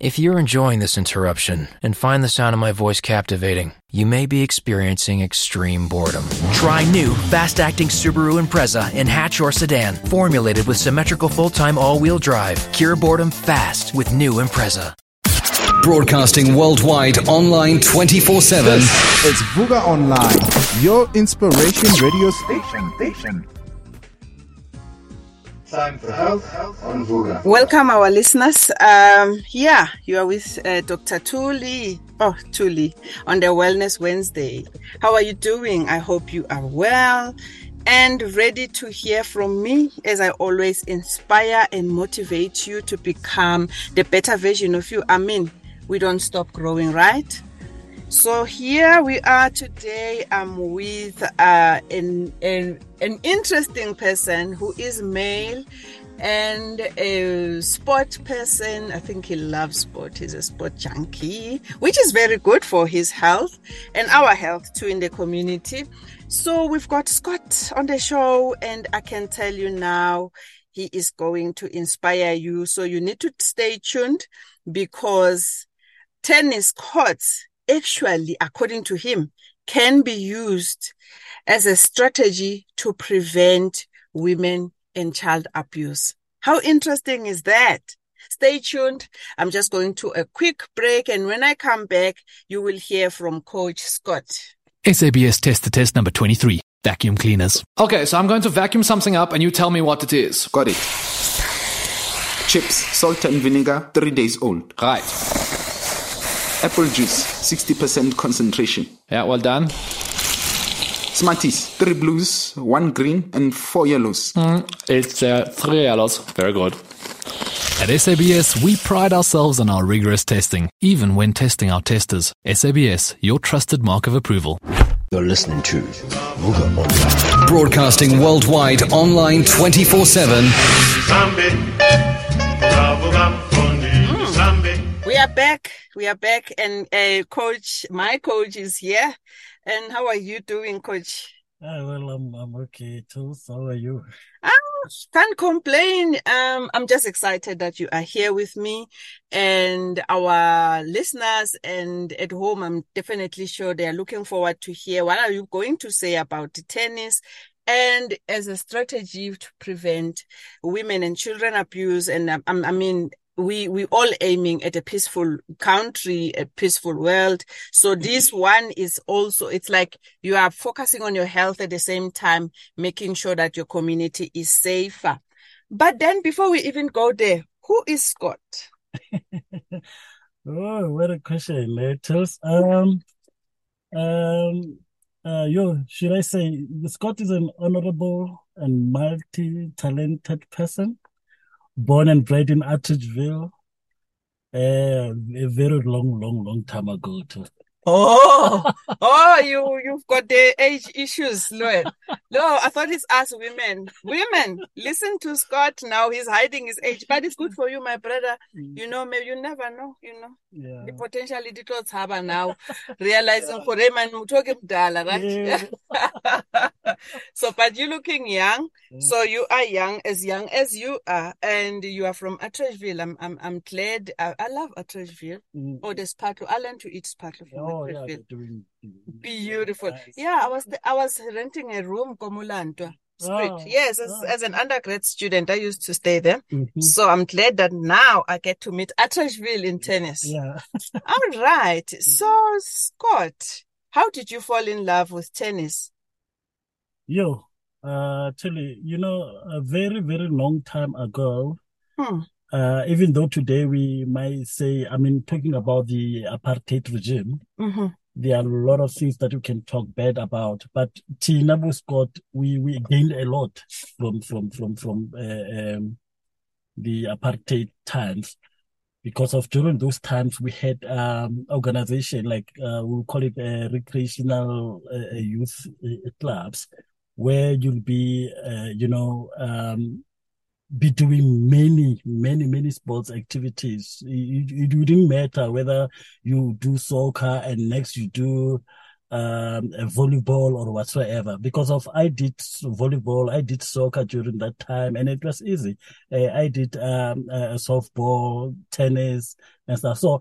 If you're enjoying this interruption and find the sound of my voice captivating, you may be experiencing extreme boredom. Try new, fast acting Subaru Impreza in hatch or sedan, formulated with symmetrical full time all wheel drive. Cure boredom fast with new Impreza. Broadcasting worldwide, online 24 7. It's Vuka Online, your inspiration radio station. station. Time for health on Vuka. Welcome, our listeners. Um, yeah, you are with uh, Dr. Tuli. Oh, Tuli on the Wellness Wednesday. How are you doing? I hope you are well and ready to hear from me as I always inspire and motivate you to become the better version of you. I mean, we don't stop growing, right? So here we are today. I'm with uh, an, an an interesting person who is male and a sport person. I think he loves sport. He's a sport junkie, which is very good for his health and our health too in the community. So we've got Scott on the show, and I can tell you now he is going to inspire you. So you need to stay tuned because tennis courts actually, according to him, can be used as a strategy to prevent women and child abuse. How interesting is that? Stay tuned. I'm just going to a quick break. And when I come back, you will hear from Coach Scott. SABS test the test number 23 vacuum cleaners. Okay, so I'm going to vacuum something up and you tell me what it is. Got it. Chips, salt and vinegar, three days old. Right. Apple juice, 60% concentration. Yeah, well done. Smarties, three blues, one green, and four yellows. Mm, it's uh, three yellows. Very good. At SABS, we pride ourselves on our rigorous testing, even when testing our testers. SABS, your trusted mark of approval. You're listening to Vuka Online. Broadcasting worldwide, online 24 7. We are back. We are back, and uh, coach, my coach is here. And how are you doing, coach? Uh, well, I'm I'm okay too. So how are you? I can't complain. Um, I'm just excited that you are here with me and our listeners and at home. I'm definitely sure they are looking forward to hear what are you going to say about tennis and as a strategy to prevent women and children abuse. And um, I mean, we we all aiming at a peaceful country a peaceful world. So this one is also it's like you are focusing on your health at the same time making sure that your community is safer. But then before we even go there who is scott? Oh what a question letters um um uh yo should i say scott is an honorable and multi-talented person born and bred in Atteridgeville uh, a very long, long, long time ago too. Oh, oh, you you've got the age issues, Lloyd. No, I thought it's us women. Women, listen to Scott now. He's hiding his age, but it's good for you, my brother. You know, maybe you never know. You know, Yeah. the potentially did haba now, realizing for them and talking right? so, but you're looking young. So you are young, as young as you are, and you are from Atteridgeville. I'm, I'm, I'm glad. I, I love Atteridgeville. Mm. Oh, there's part. I learned to eat sparkle from Oh, yeah, they're doing Beautiful. Nice. Yeah, I was I was renting a room Komulantwa Street. Oh, yes, as, oh. as an undergrad student, I used to stay there. Mhm. So I'm glad that now I get to meet Atteridgeville in tennis. Yeah. All right. So Scott, how did you fall in love with tennis? Yo, uh, tell you, you know, a very, very long time ago, Hmm. Uh, even though today we might say, I mean, talking about the apartheid regime, hmm there are a lot of things that you can talk bad about, but Tinabu Scott, we, we gained a lot from, from, from, from, uh, um, the apartheid times. Because of during those times, we had, um, organization like, uh, we'll call it, uh, recreational, uh, youth uh, clubs where you'll be, uh, you know, um, be doing many, many, many sports activities. It, it wouldn't matter whether you do soccer and next you do um, volleyball or whatsoever because of I did volleyball, I did soccer during that time, and it was easy. Uh, I did um, uh, softball, tennis, and stuff. So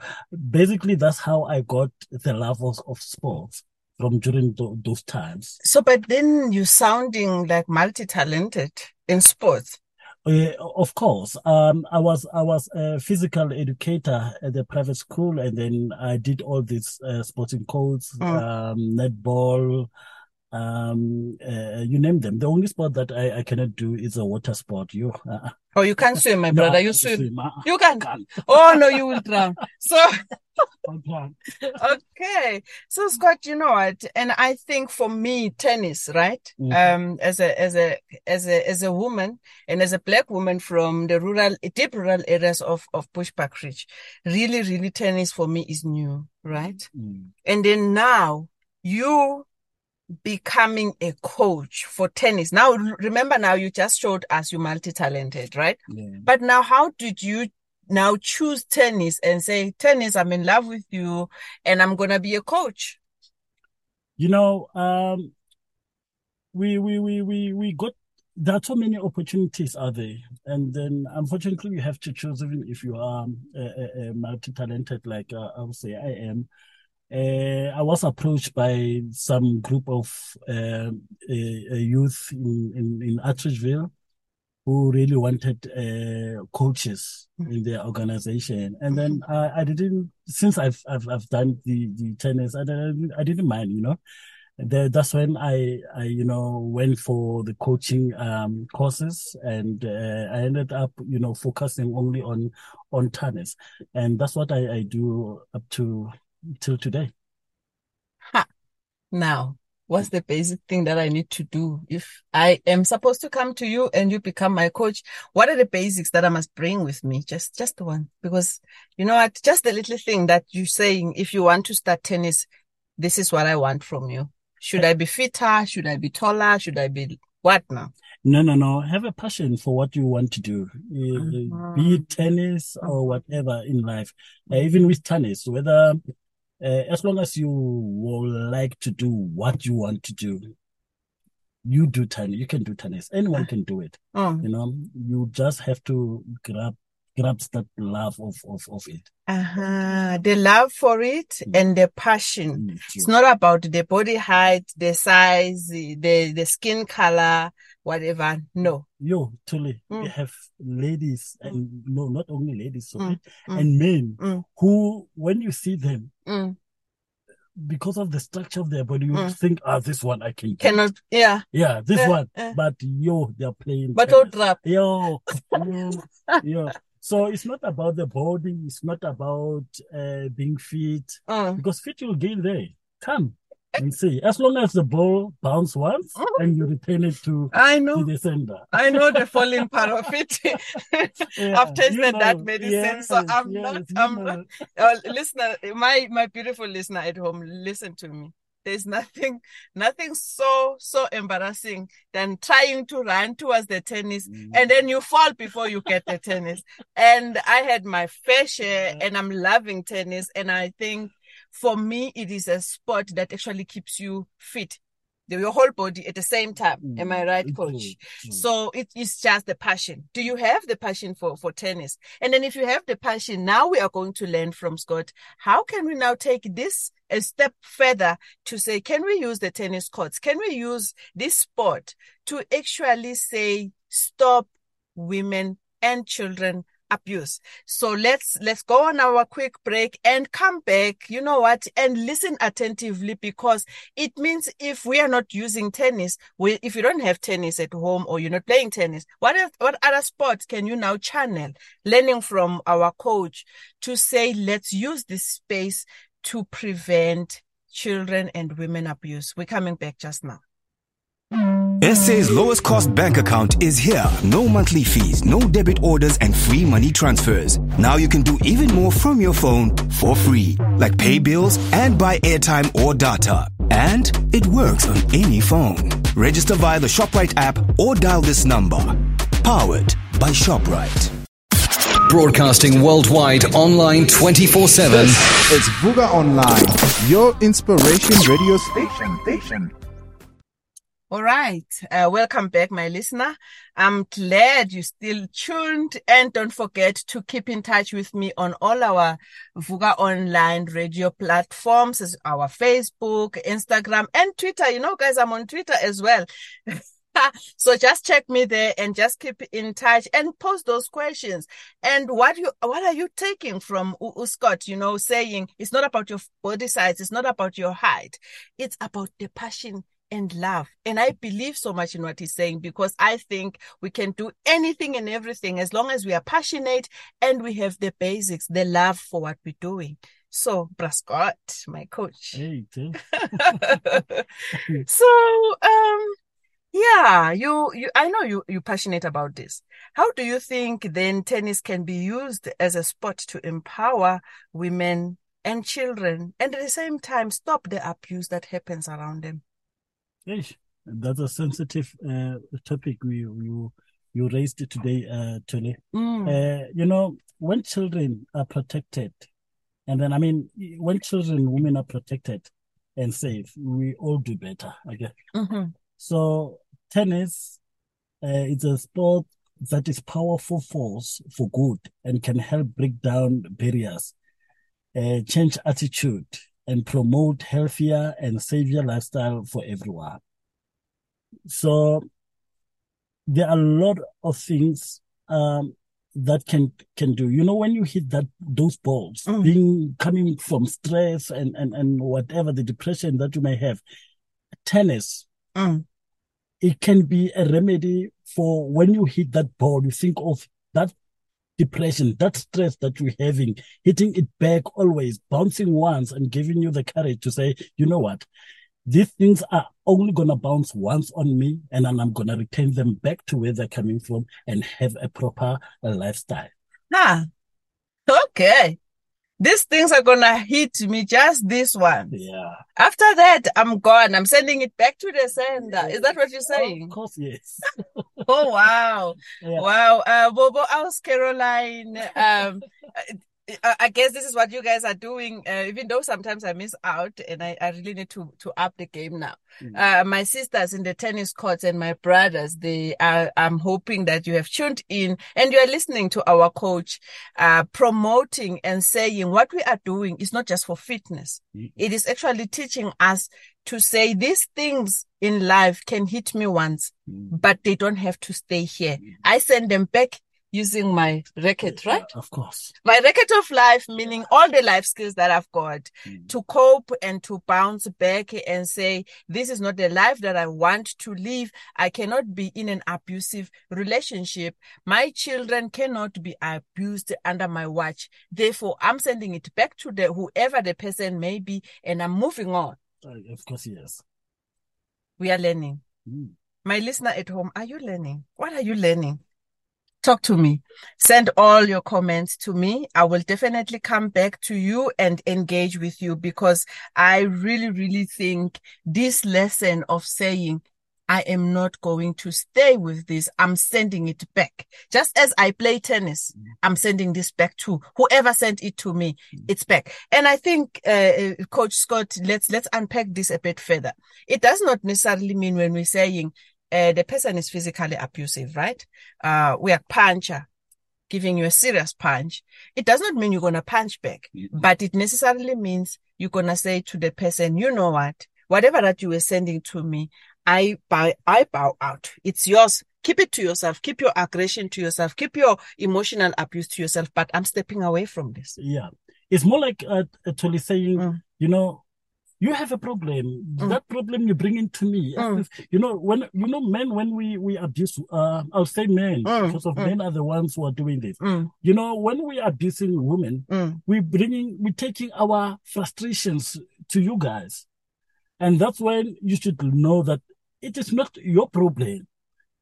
basically, that's how I got the love of, of sports from during th- those times. So, but then you're sounding like multi-talented in sports. Uh, of course, um, I was I was a physical educator at the private school, and then I did all these uh, sporting codes, mm. um, netball, um, uh, you name them. The only sport that I, I cannot do is a water sport. You, uh, oh, you can't swim, my brother. No, you swim. swim. Uh, you can. Can't. Oh no, you will drown. So. okay. So Scott, you know what? And I think for me, tennis, right? Mm-hmm. Um, as a, as a, as a, as a woman and as a black woman from the rural, deep rural areas of, of Bushbuckridge, really, really tennis for me is new, right? Mm. And then now you becoming a coach for tennis. Now, remember now you just showed us you multi-talented, right? Yeah. But now how did you now choose tennis and say, tennis, I'm in love with you and I'm to be a coach? You know, um, we, we, we, we, we got, there are so many opportunities out there. And then unfortunately you have to choose even if you are um, a, a, a multi-talented, like uh, I would say I am. Uh, I was approached by some group of uh, youth in, in, in Atteridgeville who really wanted uh, coaches hmm. in their organization. And then I, I didn't, since I've, I've, I've done the, the tennis, I didn't, I didn't mind, you know. The, that's when I, I, you know, went for the coaching um, courses, and uh, I ended up, you know, focusing only on on tennis, and that's what I, I do up to till today. Ha. Now, what's the basic thing that I need to do? If I am supposed to come to you and you become my coach, what are the basics that I must bring with me? Just, just one. Because you know what? Just the little thing that you're saying, if you want to start tennis, this is what I want from you. Should I be fitter? Should I be taller? Should I be what now? No, no, no. Have a passion for what you want to do, uh-huh. be it tennis or whatever in life. Uh, even with tennis, whether uh, as long as you will like to do what you want to do, you do tennis. You can do tennis. Anyone can do it. Oh. You know, you just have to grab grabs that love of of, of it. Uh-huh. The love for it mm. and the passion. Mm, it's not about the body height, the size, the the skin color, whatever. No. Yo, Tuli, mm. we have ladies and no, not only ladies, sorry, mm. mm. and men mm. who, when you see them, because of the structure of their body, you mm. think, ah, this one I can cannot, yeah, yeah, this one. But yo, they're playing. But don't trap. Yo, yo, yo. So it's not about the body. It's not about uh, being fit because fit you'll gain there. Come and see. As long as the ball bounce once uh and you return it to, I know. the sender. I know the falling part of it. yeah, I've tasted know, that medicine, yes, so I'm yes, not. I'm not. Uh, listener, my my beautiful listener at home, listen to me. There's nothing, nothing so, so embarrassing than trying to run towards the tennis mm. and then you fall before you get the tennis. And I had my fair share and I'm loving tennis. And I think for me, it is a sport that actually keeps you fit your whole body at the same time. Mm. Am I right, coach? Mm. So it is just the passion. Do you have the passion for, for tennis? And then if you have the passion, now we are going to learn from Scott. How can we now take this a step further to say, can we use the tennis courts? Can we use this sport to actually say, stop women and children abuse. So let's let's go on our quick break and come back. You know what? And listen attentively because it means if we are not using tennis, we, if you don't have tennis at home or you're not playing tennis, what if, what other sports can you now channel? Learning from our coach to say let's use this space to prevent children and women abuse. We're coming back just now. SA's lowest cost bank account is here. No monthly fees, no debit orders, and free money transfers. Now you can do even more from your phone for free, like pay bills and buy airtime or data. And it works on any phone. Register via the ShopRite app or dial this number. Powered by ShopRite. Broadcasting worldwide online 24 7. It's Vuka Online, your inspiration radio station. station. All right. Uh, welcome back, my listener. I'm glad you still tuned and don't forget to keep in touch with me on all our Vuka online radio platforms, our Facebook, Instagram, and Twitter. You know, guys, I'm on Twitter as well. so just check me there and just keep in touch and post those questions. And what you what are you taking from U- Scott? You know, saying it's not about your body size, it's not about your height, it's about the passion and love. And I believe so much in what he's saying because I think we can do anything and everything as long as we are passionate and we have the basics, the love for what we're doing. So, Brascott, my coach. Hey, so, um, yeah, you, you, I know you, you're passionate about this. How do you think then tennis can be used as a sport to empower women and children and at the same time stop the abuse that happens around them? Yes, that's a sensitive uh, topic we, you you raised today, uh, Tony. Mm. Uh, you know, when children are protected, and then I mean, when children, women are protected and safe, we all do better. Okay. Mm-hmm. So tennis, uh, it's a sport that is powerful force for good and can help break down barriers, uh, change attitude, and promote healthier and safer lifestyle for everyone. So there are a lot of things um, that can can do. You know, when you hit that those balls, Mm. being coming from stress and, and and whatever the depression that you may have, tennis, Mm. it can be a remedy for when you hit that ball. You think of that depression, that stress that you're having, hitting it back always, bouncing once and giving you the courage to say, you know what? These things are only going to bounce once on me and then I'm going to return them back to where they're coming from and have a proper lifestyle. Ah, okay. These things are gonna hit me just this one. Yeah. After that, I'm gone. I'm sending it back to the sender. Is that what you're saying? Of course, yes. oh wow, Yeah. wow. Uh, Bobo, else Caroline. Um, I, I guess this is what you guys are doing. Uh, even though sometimes I miss out, and I, I really need to to up the game now. Uh, my sisters in the tennis courts and my brothers, they are. I'm hoping that you have tuned in and you are listening to our coach, uh, promoting and saying what we are doing is not just for fitness. It is actually teaching us to say these things in life can hit me once, but they don't have to stay here. I send them back using my racket, right? Of course. My racket of life, meaning all the life skills that I've got to cope and to bounce back and say, this is not the life that I want to live. I cannot be in an abusive relationship. My children cannot be abused under my watch. Therefore, I'm sending it back to the whoever the person may be and I'm moving on. Uh, of course, yes. We are learning. Mm. My listener at home, are you learning? What are you learning? Talk to me. Send all your comments to me. I will definitely come back to you and engage with you because I really, really think this lesson of saying, I am not going to stay with this. I'm sending it back. Just as I play tennis, I'm sending this back to whoever sent it to me. It's back. And I think, uh, uh, Coach Scott, let's, let's unpack this a bit further. It does not necessarily mean when we're saying, uh, the person is physically abusive, right? Uh, we are puncher, giving you a serious punch. It does not mean you're going to punch back, but it necessarily means you're going to say to the person, you know what? Whatever that you were sending to me, I bow, I bow out. It's yours. Keep it to yourself. Keep your aggression to yourself. Keep your emotional abuse to yourself. But I'm stepping away from this. Yeah. It's more like uh, actually saying, Mm. you know, you have a problem. That problem you bring into me. Mm. You know, when you know men when we we abuse uh I'll say men Mm, because of mm. men are the ones who are doing this. Mm, You know, when we are abusing women, mm, we bringing we taking our frustrations to you guys. And that's when you should know that it is not your problem.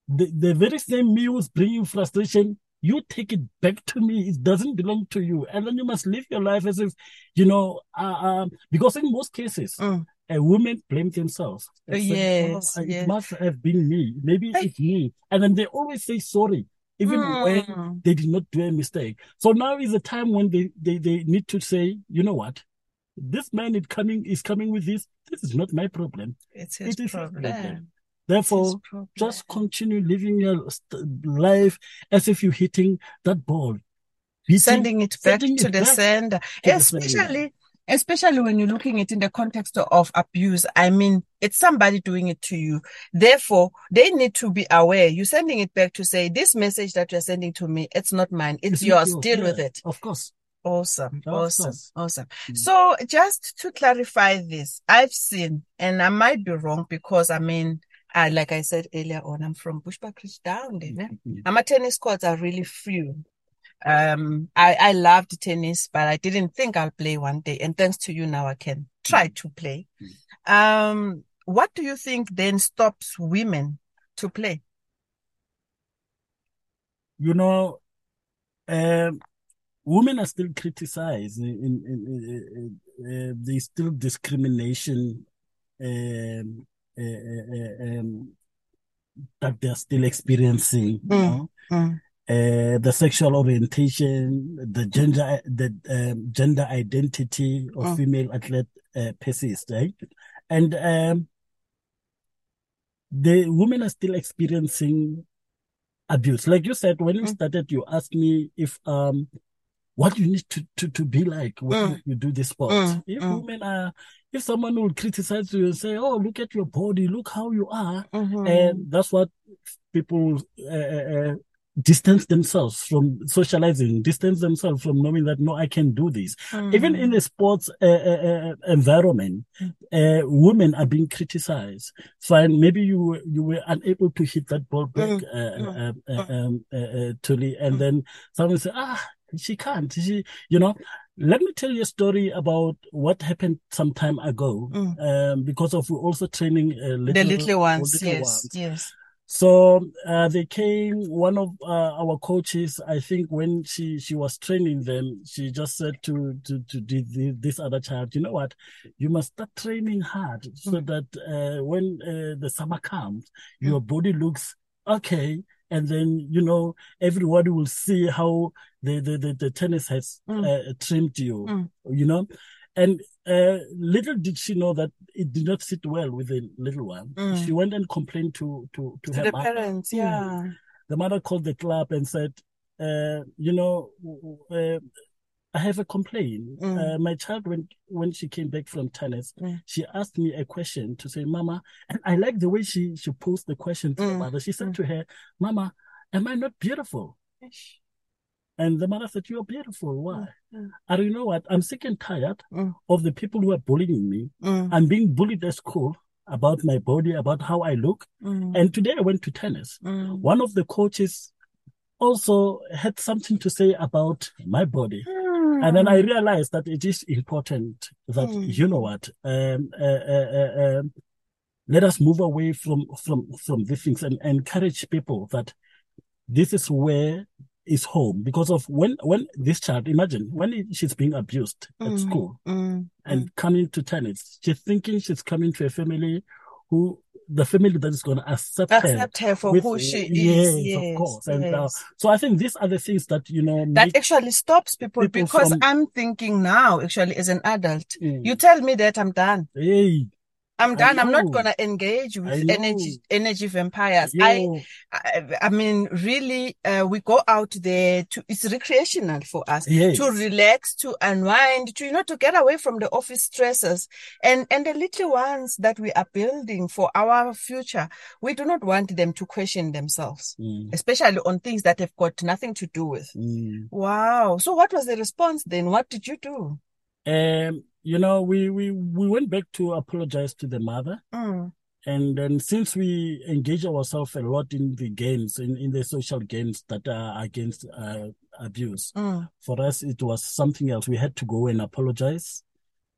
The, the very same me who's bringing frustration, you take it back to me. It doesn't belong to you. And then you must live your life as if, you know, uh, um, because in most cases, mm. a woman blame themselves. Yes, "Oh, it must have been me. Maybe Hey. it's me. And then they always say sorry. even Mm. when they did not do a mistake. So now is the time when they, they, they need to say, you know what? This man is coming is coming with this. This is not my problem. It's It his is his problem. Therefore, just continue living your life as if you're hitting that ball. Hitting- sending it back sending to it the back sender, to especially especially when you're looking at it in the context of abuse. I mean, it's somebody doing it to you. Therefore, they need to be aware. You're sending it back to say, this message that you're sending to me, it's not mine. It's, It's yours. yours. Deal with it. Of course. Awesome. Of Awesome. course. Mm. Awesome. So just to clarify this, I've seen, and I might be wrong because I mean, I, like I said earlier on, I'm from Bushbuckridge down there. Mm-hmm. And my tennis courts are really few. Um, I, I loved tennis, but I didn't think I'll play one day. And thanks to you now, I can try to play. Um, what do you think then stops women to play? you know, um, women are still criticized. In, in, in, uh, uh, there's still discrimination uh, uh, uh, um, that they're still experiencing. you know. Mm. Uh, the sexual orientation, the gender, the um, gender identity of Mm. female athlete uh, persists, right? And um, the women are still experiencing abuse. Like you said, when you Mm. started, you asked me if um what you need to to, to be like when Mm. you, do this sport. Mm, If mm. women are, if someone will criticize you and say, "Oh, look at your body, look how you are," Mhm. and that's what people uh, uh, distance themselves from socializing, distance themselves from knowing that no, I can do this. Even in the sports uh, uh, uh, environment, uh, women are being criticized. Fine, maybe you were- you were unable to hit that ball back, uh, uh, uh, um, uh, uh, Tuli, and then someone say, ah, she can't. She, you know. Let me tell you a story about what happened some time ago. Um, because of also training uh, little, the little ones, little yes, ones. yes. So uh, they came. One of uh, our coaches, I think, when she she was training them, she just said to to to this other child, you know what, you must start training hard so that uh, when uh, the summer comes, your body looks okay, and then you know everybody will see how the the the, the tennis has uh, trimmed you, you know. And uh, little did she know that it did not sit well with the little one. Mm. She went and complained to to to, To her parents, Mm. yeah. The mother called the club and said, uh, "You know, uh, I have a complaint. Mm. Uh, my child, when when she came back from tennis, Mm. she asked me a question to say, Mama, and I like the way she she posed the question to the Mm. mother. She said to her, Mama, am I not beautiful? And the mother said, You're beautiful. Why? Mm. don't know what? I'm sick and tired Mm. of the people who are bullying me. Mm. I'm being bullied at school about my body, about how I look. Mm. And today I went to tennis. Mm. One of the coaches also had something to say about my body. And then I realized that it is important that, Mm. you know what, um, uh, uh, uh, um, let us move away from, from, from these things and encourage people that this is where is home because of when, when this child, imagine when she's being abused at Mm. school Mm. and coming to tennis, she's thinking she's coming to a family who, the family that is going to accept, Accept her for with- who she yes, is. Yes, of course. And uh, so I think these are the things that, you know, that actually stops people, people because from- I'm thinking now, actually, as an adult, Mm. you tell me that I'm done. Hey, I'm done. I'm not gonna engage with energy energy vampires. I, I I mean, really, uh, we go out there to it's recreational for us Yes. to relax, to unwind, to you know, to get away from the office stresses and and the little ones that we are building for our future. We do not want them to question themselves, Mm. especially on things that have got nothing to do with. Mm. Wow. So what was the response then? What did you do? Um, you know, we, we, we went back to apologize to the mother. Mm. And then since we engage ourselves a lot in the games, in, in the social games that are against uh, abuse, Mm. for us, it was something else. We had to go and apologize.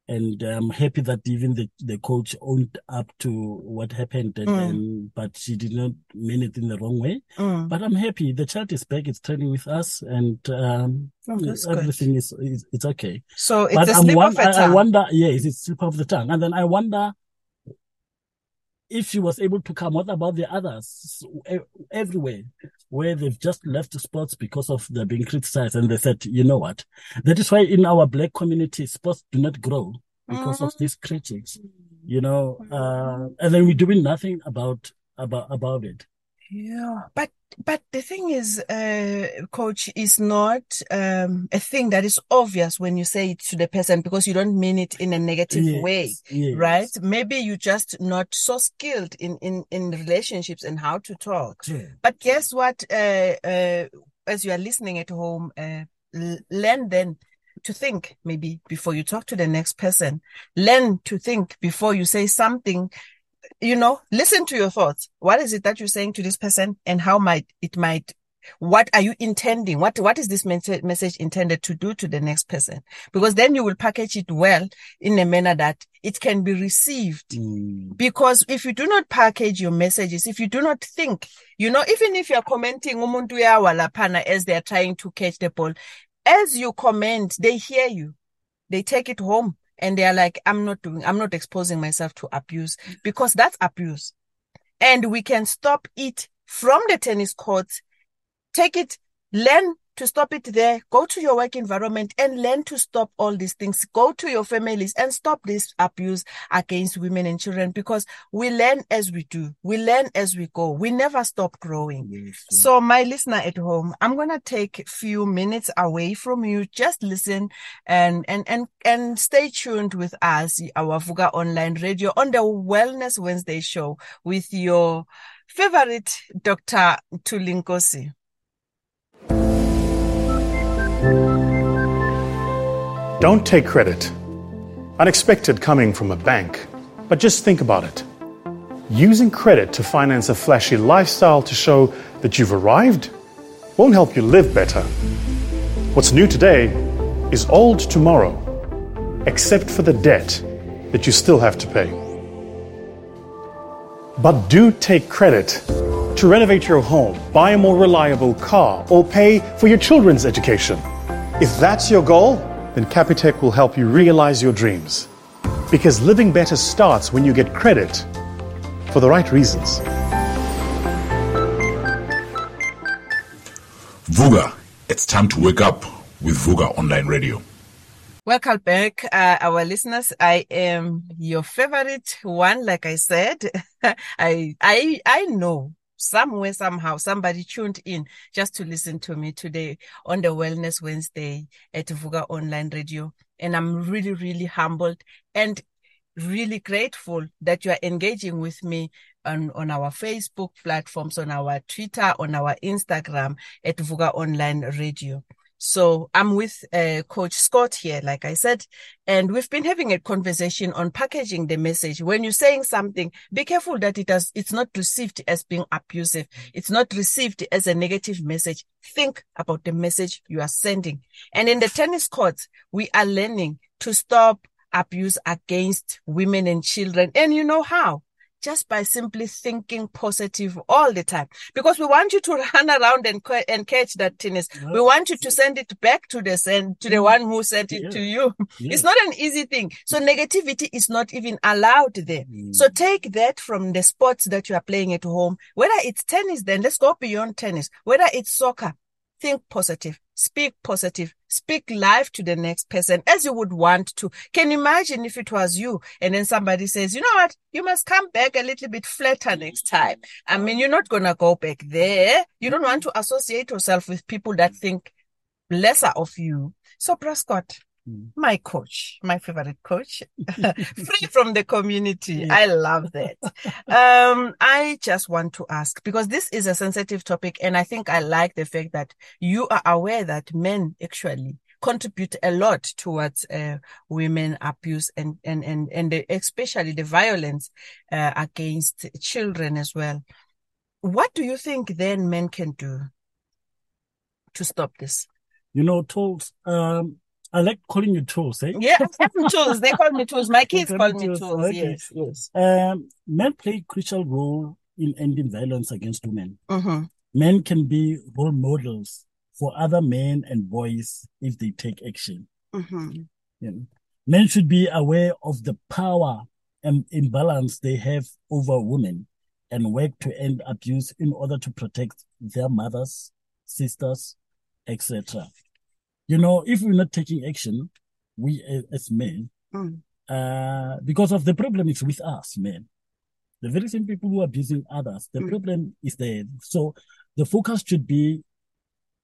And I'm happy that even the, the coach owned up to what happened, and, Mm. and but she did not mean it in the wrong way. Mm. But I'm happy the child is back, it's training with us, and um, Oh, everything is, is it's okay. So it's but a I'm slip won- of a I, I tongue. I wonder, yes, it's slip of the tongue, and then I wonder if she was able to come, what about the others everywhere where they've just left sports because of they're being criticized and they said, you know what? That is why in our black community, sports do not grow because mm-hmm. of these critics, you know, uh, and then we're doing nothing about, about, about it. Yeah, but but the thing is, uh, coach, is not um, a thing that is obvious when you say it to the person because you don't mean it in a negative yes, way, yes. right? Maybe you're just not so skilled in in in relationships and how to talk. Yeah. But guess what? Uh, uh, as you are listening at home, uh, learn then to think maybe before you talk to the next person. Learn to think before you say something you know, listen to your thoughts. What is it that you're saying to this person and how might it might what are you intending? What what is this message intended to do to the next person? Because then you will package it well in a manner that it can be received. Mm. Because if you do not package your messages, if you do not think, you know, even if you're commenting as they're trying to catch the ball, as you comment, they hear you. They take it home and they are like, I'm not doing, I'm not exposing myself to abuse because that's abuse. And we can stop it from the tennis courts, take it, learn to stop it there. Go to your work environment and learn to stop all these things. Go to your families and stop this abuse against women and children because we learn as we do. We learn as we go. We never stop growing. Yes. So my listener at home, I'm going to take a few minutes away from you. Just listen and, and, and, and stay tuned with us, our Vuka online radio on the Wellness Wednesday show with your favorite Dr. Thuli Don't take credit. Unexpected coming from a bank. But just think about it. Using credit to finance a flashy lifestyle to show that you've arrived won't help you live better. What's new today is old tomorrow, except for the debt that you still have to pay. But do take credit to renovate your home, buy a more reliable car, or pay for your children's education. If that's your goal, then Capitec will help you realize your dreams. Because living better starts when you get credit for the right reasons. Vuka, it's time to wake up with Vuka Online Radio. Welcome back, uh, our listeners. I am your favorite one. Like I said, I I I know somewhere, somehow, somebody tuned in just to listen to me today on the Wellness Wednesday at Vuka Online Radio. And I'm really, really humbled and really grateful that you are engaging with me on, on our Facebook platforms, on our Twitter, on our Instagram at Vuka Online Radio. So I'm with uh, Coach Scott here, like I said, and we've been having a conversation on packaging the message. When you're saying something, be careful that it does, it's not received as being abusive. It's not received as a negative message. Think about the message you are sending. And in the tennis courts, we are learning to stop abuse against women and children. And you know how? Just by simply thinking positive all the time. Because we want you to run around and, and catch that tennis. We want you to send it back to the send, to the one who sent it yeah. to you. Yeah. It's not an easy thing. So negativity is not even allowed there. Mm. So take that from the sports that you are playing at home. Whether it's tennis, then let's go beyond tennis. Whether it's soccer, think positive, speak positive, speak life to the next person as you would want to. Can you imagine if it was you and then somebody says, you know what? You must come back a little bit flatter next time. I mean, you're not going to go back there. You don't want to associate yourself with people that think lesser of you. So, Prescott, Mm. my coach, my favorite coach, free from the community. Yeah. I love that. um, I just want to ask because this is a sensitive topic, and I think I like the fact that you are aware that men actually contribute a lot towards uh, women abuse and and and and the, especially the violence uh, against children as well. What do you think then men can do to stop this? You know, Toolz. Um, I like calling you Toolz, eh? Yeah, Toolz. They call me Toolz. My kids call me Toolz. Toolz. Okay. Yes, yes. Um, men play a crucial role in ending violence against women. Mm-hmm. Men can be role models for other men and boys if they take action. Mm-hmm. Know? Men should be aware of the power um, imbalance they have over women and work to end abuse in order to protect their mothers, sisters, etc. You know, if we're not taking action, we as men, Mm. uh, because of the problem is with us, men. The very same people who are abusing others, the problem is there. So the focus should be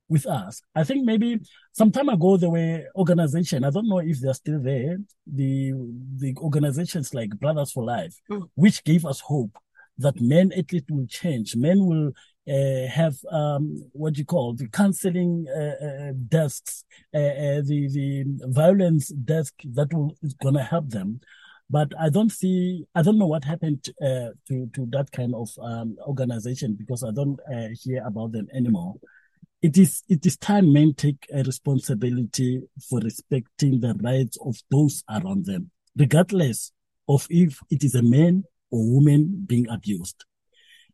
with us. I think maybe some time ago there were organizations. I don't know if they're still there. The the organizations like Brothers for Life, Mm. which gave us hope that men at least will change. Men will uh, have um, what you call the counseling uh, uh, desks, uh, uh, the the violence desk that will is gonna help them. But I don't see, I don't know what happened uh, to to that kind of um, organization because I don't uh, hear about them anymore. It is it is time men take a responsibility for respecting the rights of those around them, regardless of if it is a man or woman being abused.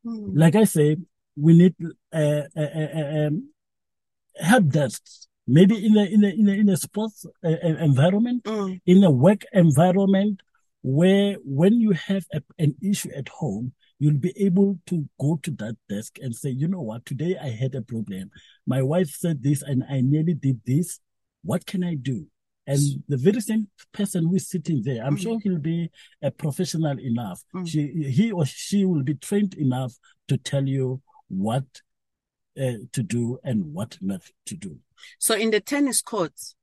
Mm. Like I say, we need uh, uh, uh, um, help desks. Maybe in a in a in a, in a sports uh, uh, environment, Mm. in a work environment, where when you have a, an issue at home, you'll be able to go to that desk and say, you know what, today I had a problem. My wife said this and I nearly did this. What can I do? And the very same person who is sitting there, I'm sure he'll be a professional enough. She, he or she will be trained enough to tell you what uh, to do and what not to do. So in the tennis courts,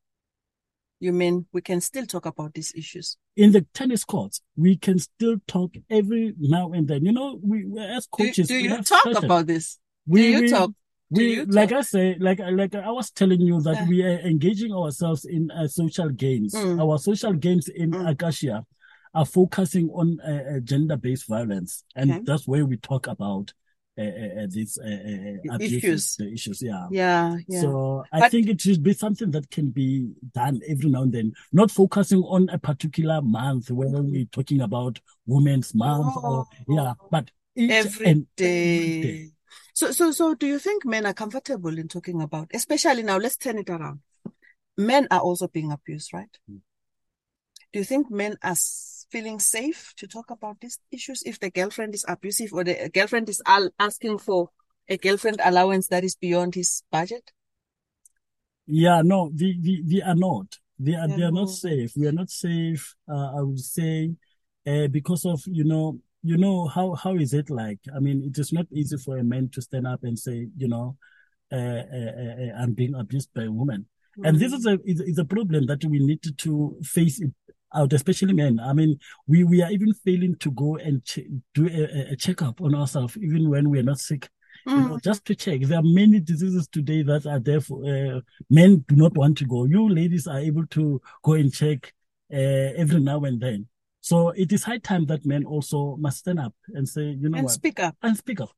you mean we can still talk about these issues? in the tennis courts, we can still talk every now and then. You know, we, we as Do, coaches, do we you talk about this? We, do you we, talk? Do we, you like? I say, like like I was telling you that Yeah. we are engaging ourselves in uh, social games. Mm. Our social games in Acacia are focusing on uh, uh, gender-based violence, and Okay. that's where we talk about these uh, uh, uh, issues. the issues. Yeah. Yeah, yeah. So I But- think it should be something that can be done every now and then, not focusing on a particular month when we're talking about Women's Month or yeah, but every and day. every day. So, so, so, do you think men are comfortable in talking about, especially now? Let's turn it around. Men are also being abused, right? Hmm. Do you think men are feeling safe to talk about these issues if the girlfriend is abusive or the girlfriend is asking for a girlfriend allowance that is beyond his budget? Yeah, no, we, we, we are not. They are, they are not safe. We are not safe, uh, I would say, uh, because of, you know, you know, how, how is it like? I mean, it is not easy for a man to stand up and say, you know, uh, uh, uh, uh, I'm being abused by a woman. And this is a, is, is a problem that we need to, to face it out, especially men. I mean, we, we are even failing to go and che- do a, a- checkup on ourselves, even when we are not sick. You know, just to check. There are many diseases today that are there for uh, men do not want to go. You ladies are able to go and check uh, every now and then. So it is high time that men also must stand up and say, you know And what, speak up. and speak up.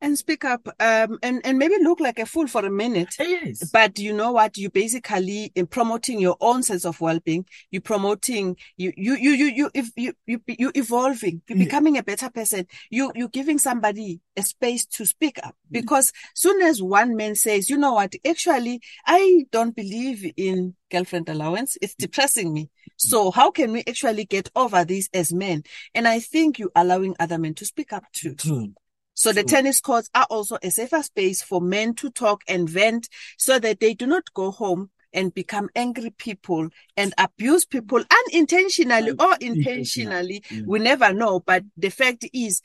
And speak up um and and maybe look like a fool for a minute. Yes but you know what? You basically in promoting your own sense of well-being. You promoting you you you you you if you you you evolving you're Yeah. becoming a better person. You you're giving somebody a space to speak up. Because soon as one man says you know what? Actually i don't believe in girlfriend allowance. It's mm. depressing me. Mm. So how can we actually get over this as men? And i think you're allowing other men to speak up too. True. So the tennis courts are also a safer space for men to talk and vent so that they do not go home and become angry people and abuse people unintentionally or intentionally. Mm. We never know. But the fact is,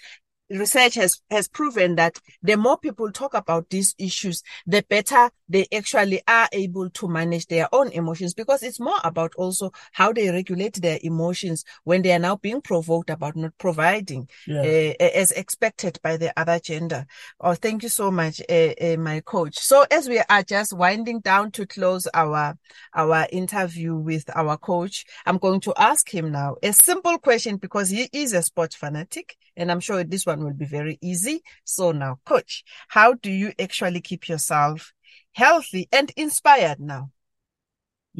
research has, has proven that the more people talk about these issues, the better they actually are able to manage their own emotions because it's more about also how they regulate their emotions when they are now being provoked about not providing Yeah. uh, as expected by the other gender. Oh, thank you so much, uh, uh, my coach. So as we are just winding down to close our our interview with our coach, I'm going to ask him now a simple question because he is a sport fanatic, and I'm sure this one will be very easy. So now, coach, how do you actually keep yourself healthy and inspired now?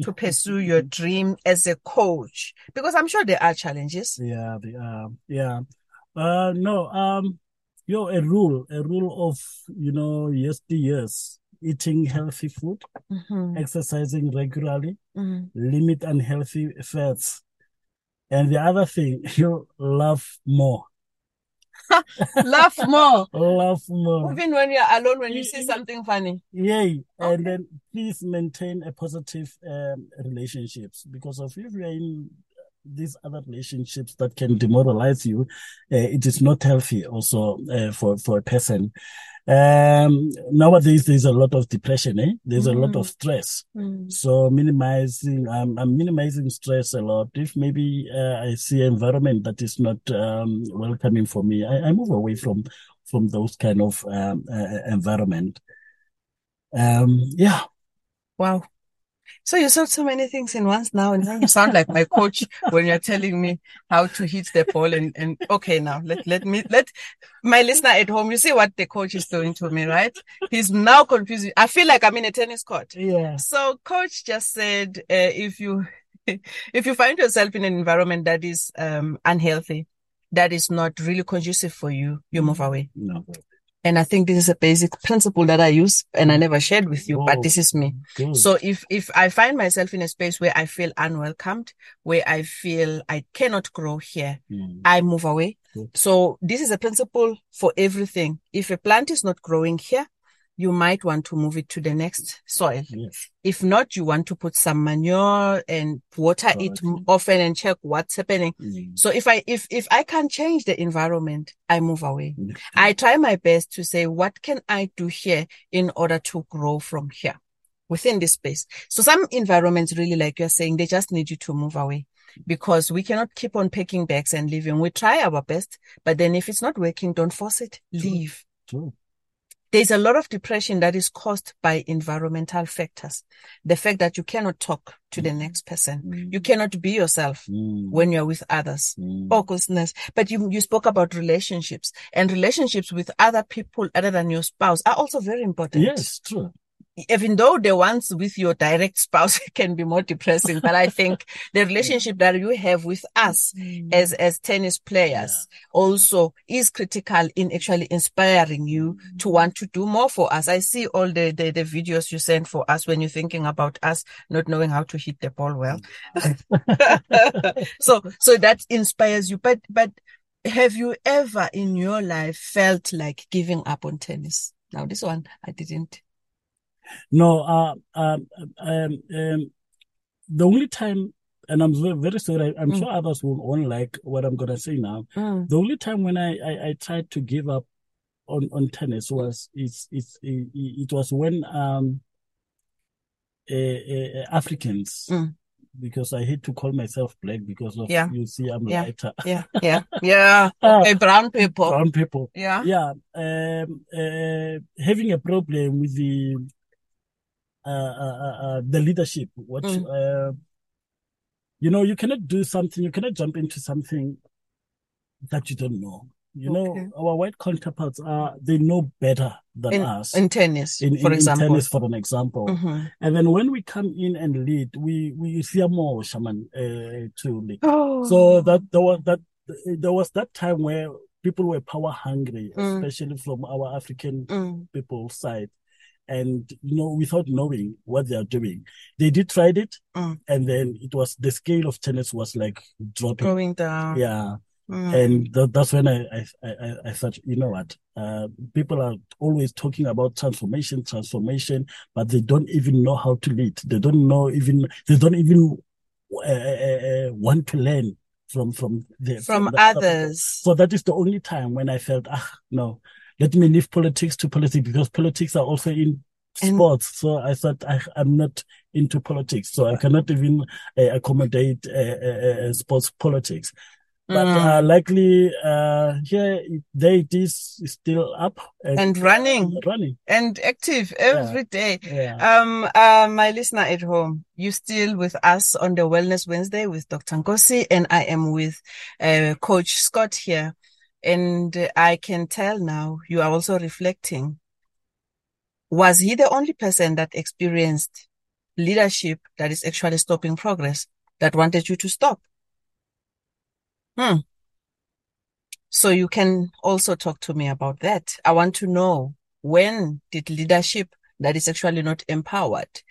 To pursue your dream as a coach, because I'm sure there are challenges. Yeah, the um, yeah. Uh, no, um, yo, a rule, a rule of you know yesteryears: eating healthy food, Mhm. exercising regularly, Mhm. limit unhealthy fats, And the other thing, you love more. laugh more. laugh more. Even when you're alone, when you see something funny. Yay. Okay. And then please maintain a positive um, relationships because of if you're in these other relationships that can demoralize you, uh, it is not healthy also uh, for, for a person. Um, nowadays there's a lot of depression, eh? There's mm. a lot of mm. stress. Mm. So minimizing, I'm, I'm minimizing stress a lot. If maybe uh, I see an environment that is not um, welcoming for me, I, I, move away from from those kind of um, uh, environment. Um, yeah. Wow. So you said so many things in once now, and now you sound like my coach when you're telling me how to hit the ball. And, and okay, now let let me let my listener at home. You see what the coach is doing to me, right? He's now confused. I feel like I'm in a tennis court. Yeah. So coach just said, uh, if you if you find yourself in an environment that is um, unhealthy, that is not really conducive for you, you move away. No. And I think this is a basic principle that I use and I never shared with you, oh, but this is me. Good. So if, if I find myself in a space where I feel unwelcomed, where I feel I cannot grow here, mm. I move away. Good. So this is a principle for everything. If a plant is not growing here, you might want to move it to the next soil. Yes. If not, you want to put some manure and water oh, it okay. often and check what's happening. Mm. So if I, if, if I can change the environment, I move away. Mm. I try my best to say, what can I do here in order to grow from here within this space? So some environments really, like you're saying, they just need you to move away because we cannot keep on packing bags and leaving. We try our best, but then if it's not working, don't force it. Leave. True there's a lot of depression that is caused by environmental factors. The fact that you cannot talk to the next person. Mm. You cannot be yourself mm. when you're with others. Mm. Oh, goodness. But you, you spoke about relationships and relationships with other people other than your spouse are also very important. Yes, true even though the ones with your direct spouse can be more depressing, but I think the relationship that you have with us mm. as, as tennis players yeah. also is critical in actually inspiring you mm. to want to do more for us. I see all the, the, the, videos you send for us when you're thinking about us not knowing how to hit the ball well. so, so that inspires you. But, but have you ever in your life felt like giving up on tennis? Now, this one I didn't. No, uh, um, um, um, the only time, and I'm very, very sorry, I'm mm. sure others will won't like what I'm gonna say now. Mm. The only time when I, I, I, tried to give up on, on tennis was it's it's it, it was when um uh, uh, Africans. Mm because I hate to call myself black because of yeah. you see I'm yeah. lighter. Yeah, yeah, yeah. okay, brown people. Brown people. Yeah, yeah. Um, uh, having a problem with the the leadership. What mm. you know, you cannot do something. You cannot jump into something that you don't know. You okay. know, our white counterparts are they know better than in, us in tennis, in, for in, example. In tennis, for an example. Mm-hmm. And then when we come in and lead, we we see more shaman uh, to lead. Oh. So that there was that there was that time where people were power hungry, mm. especially from our African mm. people side and you know without knowing what they are doing. They did tried it mm. and then it was the scale of tennis was like dropping. Going down. Yeah. Mm. and th- that's when I, I i i thought you know what? Uh, people are always talking about transformation transformation but they don't even know how to lead. They don't know even they don't even uh, uh, uh want to learn from from the from, from the others. So that is the only time when i felt ah no let me leave politics to politics because politics are also in sports. And, so I thought I, am not into politics, so I cannot even uh, accommodate uh, uh, sports politics. But mm. likely, here there it is still up and, and running, running and active every yeah. day. Yeah. Um, my listener at home, you still with us on the Wellness Wednesday with Dr. Nkosi, and I am with Coach Scott here. And I can tell now you are also reflecting. Was he the only person that experienced leadership that is actually stopping progress that wanted you to stop? Hmm. So you can also talk to me about that. I want to know when did leadership that is actually not empowered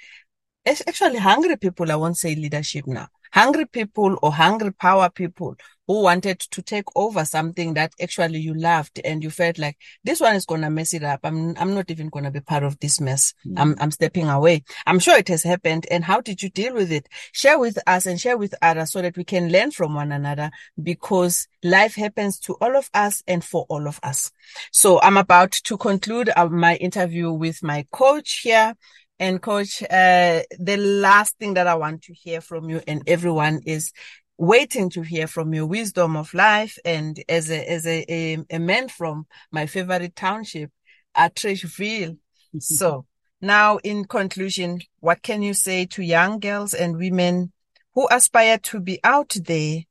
it's actually hungry people. I won't say leadership now. Hungry people or hungry power people who wanted to take over something that actually you loved and you felt like this one is going to mess it up. I'm, I'm not even going to be part of this mess. Mm. I'm, I'm stepping away. I'm sure it has happened. And how did you deal with it? Share with us and share with others so that we can learn from one another because life happens to all of us and for all of us. So I'm about to conclude uh, my interview with my coach here. And coach, uh, the last thing that I want to hear from you and everyone is waiting to hear from your wisdom of life. And as a, as a, a, a man from my favorite township, Atteridgeville. so now in conclusion, what can you say to young girls and women who aspire to be out there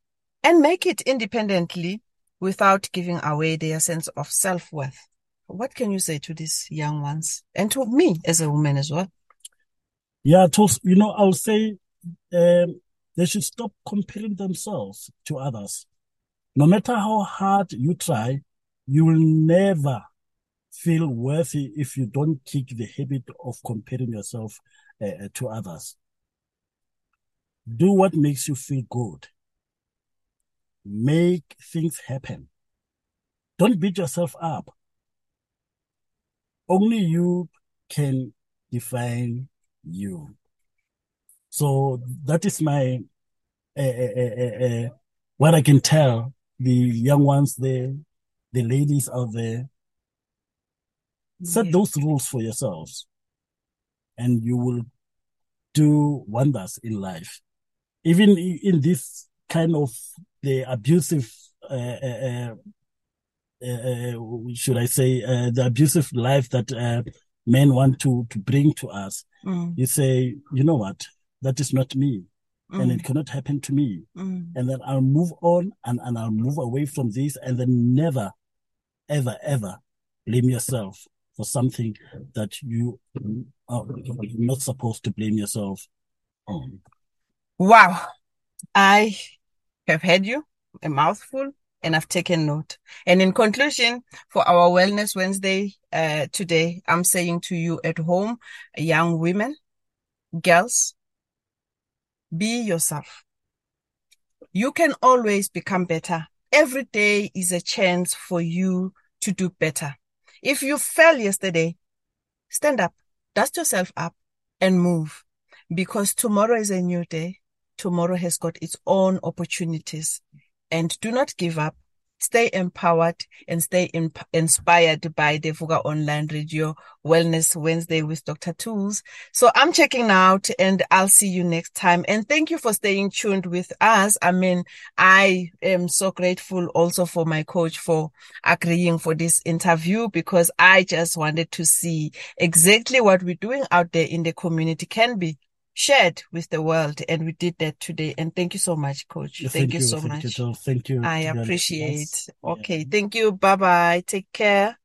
and make it independently without giving away their sense of self-worth? What can you say to these young ones and to me as a woman as well? Yeah, you know, I'll say um, they should stop comparing themselves to others. No matter how hard you try, you will never feel worthy if you don't kick the habit of comparing yourself uh, to others. Do what makes you feel good. Make things happen. Don't beat yourself up. Only you can define you. So that is my uh, uh, uh, what I can tell the young ones there, the ladies out there. Set those rules for yourselves, and you will do wonders in life. Even in this kind of the abusive, uh, uh, uh, should I say, the abusive life that men want to to bring to us. Mm. You say, you know what, that is not me. Mm. And it cannot happen to me. Mm. And then I'll move on and, and I'll move away from this and then never, ever, ever blame yourself for something that you are not supposed to blame yourself on. Wow. I have had you a mouthful and I've taken note. And in conclusion, for our Wellness Wednesday uh, today, I'm saying to you at home, young women, girls, be yourself. You can always become better. Every day is a chance for you to do better. If you fell yesterday, stand up, dust yourself up and move because tomorrow is a new day. Tomorrow has got its own opportunities and do not give up. Stay empowered and stay in, inspired by the Vuka Online Radio Wellness Wednesday with Dr. Toolz. So I'm checking out and I'll see you next time. And thank you for staying tuned with us. I mean, I am so grateful also for my coach for agreeing for this interview because I just wanted to see exactly what we're doing out there in the community can be shared with the world. And we did that today. And thank you so much, coach. Thank, thank, you so thank much. You, thank you. I appreciate. Okay. Yeah. Thank you. Bye bye. Take care.